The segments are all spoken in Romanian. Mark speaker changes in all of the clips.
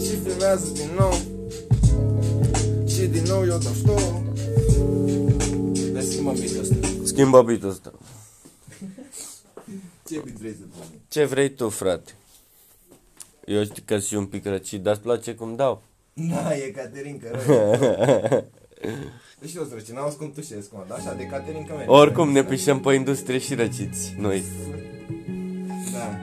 Speaker 1: Și filmează din nou Și din nou eu dau stop Dar schimbăm beat ăsta
Speaker 2: Schimbă beat ăsta.
Speaker 1: Ce beat vrei să pun?
Speaker 2: Ce vrei tu, frate? Eu știu că și un pic răcit, dar îți place cum dau?
Speaker 1: Na, e Caterinca rău Deci eu sărăci, n-auzi cum tușesc, mă, dar așa, de Caterinca mea
Speaker 2: Oricum ne pișăm pe industrie și răciți, noi.
Speaker 1: Da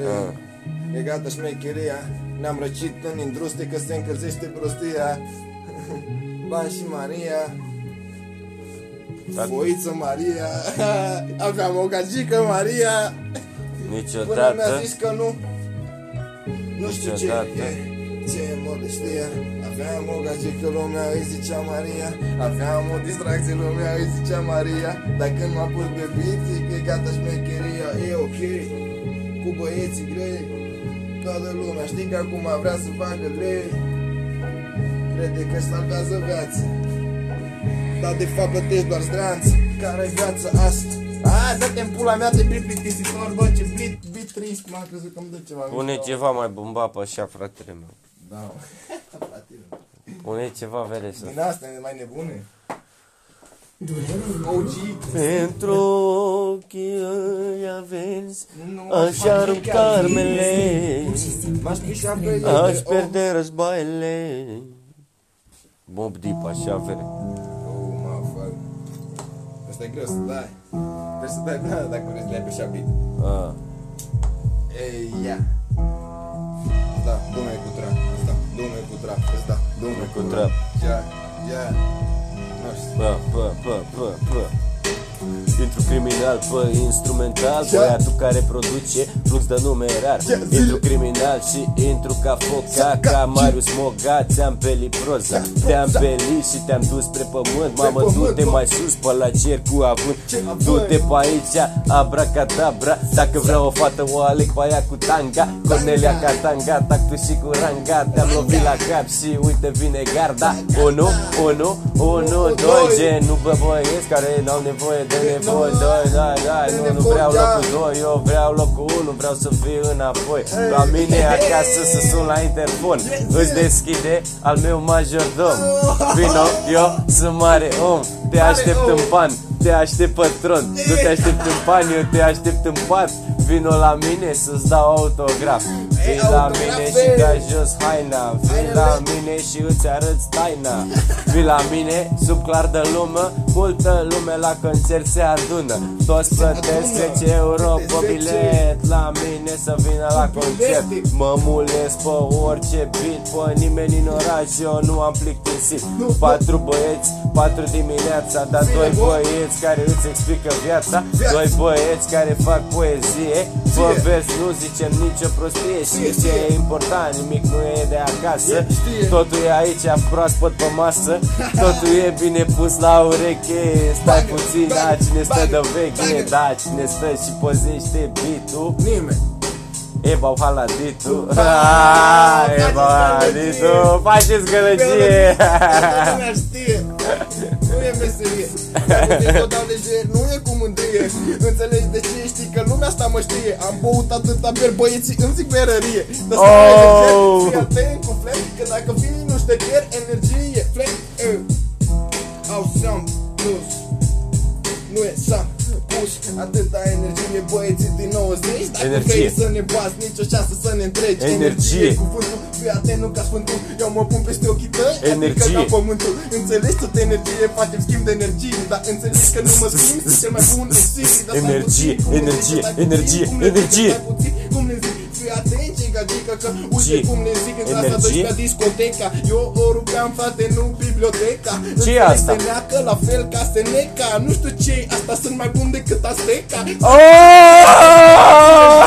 Speaker 1: e, e gata șmecheria Ne-am răcit în industrie că se încălzește prostia. Ban și Maria.
Speaker 2: Da.
Speaker 1: Foiță Maria. Aveam o gagică Maria. Până mi-a
Speaker 2: Niciodată.
Speaker 1: zis că nu. Nu știu ce
Speaker 2: Niciodată.
Speaker 1: e Ce modestie Aveam o gagică lumea îi zicea Maria. Aveam o distracție lumea îi zicea Maria. Dar când m-a pus pe beat zic că e gata șmecheria E ok. Cu băieții grei Toată lumea știi că acum vrea să facă lei Crede că salvează viața dar de fapt plătești doar zdranț Care-i viața asta? A, dă-te în pula mea de bit plictisitor, bă, ce bit, bit trist, m-am crezut că îmi dă ceva
Speaker 2: Pune
Speaker 1: mișto.
Speaker 2: ceva mai bumba pe așa, fratele meu.
Speaker 1: Da, frate.
Speaker 2: Pune ceva vere să...
Speaker 1: Din astea e mai nebune. Chiar
Speaker 2: armele,
Speaker 1: M-aș pișa pe ei.
Speaker 2: aș
Speaker 1: de-
Speaker 2: pierde războaiele. Bob Deep, așa vere.
Speaker 1: Oh, mă, fuck. Asta e greu să dai. Trebuie să dai, da, dacă vrei să le ai pe șabit.
Speaker 2: A.
Speaker 1: Ei, ia. Da, dumne cu trap. Da, dumne cu trap. Da, dumne
Speaker 2: Cu trap.
Speaker 1: Ia, ia.
Speaker 2: Bruh, bruh, bruh, bruh, bruh. Intru criminal pe instrumental
Speaker 1: Ce?
Speaker 2: Băiatul care produce flux de numerar
Speaker 1: Ce? Zile.
Speaker 2: Intru criminal și intru ca foca
Speaker 1: Ca-
Speaker 2: Ca
Speaker 1: ce?
Speaker 2: Marius Moga Ți-am pelit proza. Te-am pelit și te-am dus spre pământ. Mamă,
Speaker 1: pământ,
Speaker 2: du-te
Speaker 1: mă.
Speaker 2: mai sus pe la cer cu avânt.
Speaker 1: Ce avânt?
Speaker 2: Du-te pe aici, abracadabra. Dacă vreau o fată o aleg pe aia cu tanga. Cornelia Catanga, tactu și cu ranga. Te-am lovit la cap și uite vine garda. Unu, unu, unu, doi. Genul bă băieți care n-au nevoie de nevoie Doi, doi, doi, nu, nu vreau locul doi Eu vreau locul unu, vreau să fii înapoi. La mine acasă să sun la interfon. Îți deschide al meu majordom. Vino, eu sunt mare om Te aștept în pan, te aștept pătron Nu te aștept în pan, eu te aștept în pat. Vino la mine să-ți dau autograf. Vii la mine și dai jos haina. Vii la mine și îți arăți taina. Vii la mine sub clar de lume Multă lume la concert se adună. Toți plătesc 10 euro pe bilet La mine să vină la concert. Mă mulesc pe orice beat Pe nimeni în oraș eu nu am plictisit. Patru băieți, patru dimineața Dar doi băieți care îți explică viața Doi băieți care fac poezie. Pe vers nu zicem nicio prostie. Și ce e important, nimic nu e de acasă. Totul e aici proaspăt pe masă. Totul e bine pus la ureche. Stai puțin, da, cine stă de veche Da, cine stă și pozește beat-ul.
Speaker 1: Nimeni.
Speaker 2: Eba haladitu Ah, Eba haladitu Faceți gălăgie
Speaker 1: Lumea știe. Nu e meserie. Dacă te lejer, nu e cu mândrie. Înțelegi de ce știi că lumea asta mă știe. Am băut atâta ber, băieții îmi zic berărie. Dar stai
Speaker 2: Oh!
Speaker 1: fii atent cu flame, că dacă vii nu ștecher, energie, flame. Au sound plus. Nu e sam push Atâta energie băieții din 90 Dacă
Speaker 2: Energie.
Speaker 1: vrei să ne bați nicio șansă să ne întregi
Speaker 2: Energie.
Speaker 1: Cuvântul, fii atent nu ca sfântul Eu mă pun peste ochii tăi
Speaker 2: Energie.
Speaker 1: Adică ca pământul Înțelegi tot energie Facem schimb de energie Dar înțelegi că nu mă schimb Sunt cel mai bun în zi Dar stai
Speaker 2: Energie,
Speaker 1: puțin, cum le
Speaker 2: energie,
Speaker 1: zic, stai puțin,
Speaker 2: energie,
Speaker 1: cum le zic,
Speaker 2: energie.
Speaker 1: stai puțin, Cum le zic Fii atent ce gadică Că uite
Speaker 2: Energie.
Speaker 1: cum le zic În clasa
Speaker 2: Energie.
Speaker 1: 12 discoteca Eu o rupeam frate nu biblioteca
Speaker 2: Ce e
Speaker 1: Înțelegi,
Speaker 2: asta?
Speaker 1: Se neacă la fel ca Seneca Nu știu ce Asta sunt mai bun decât Azteca
Speaker 2: Oh!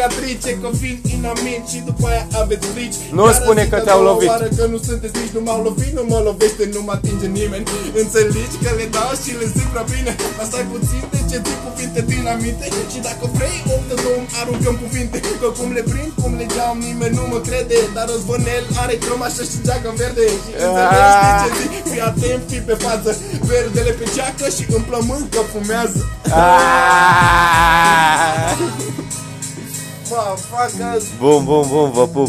Speaker 1: cicatrice Că vin inamici Și după aia aveți frici.
Speaker 2: Nu
Speaker 1: Care
Speaker 2: spune
Speaker 1: zic
Speaker 2: că
Speaker 1: a
Speaker 2: te-au
Speaker 1: doua
Speaker 2: lovit.
Speaker 1: oară Că nu sunteți nici nu m-au lovit Nu mă lovește, nu mă atinge nimeni. Înțelegi că le dau și le zic prea bine? Dar stai puțin de ce zic cuvinte dinamite Și dacă vrei om de domn aruncăm cuvinte. Că cum le prind, cum le geam Nimeni nu mă crede. Dar răzvănel are cămașă și geacă în verde. Și înțelegi de ce zic? Fii atent, fii pe față. Verdele pe geacă și în plămân că fumează.
Speaker 2: Ah!
Speaker 1: Motherfuckers
Speaker 2: Bun, bun, bun, vă pup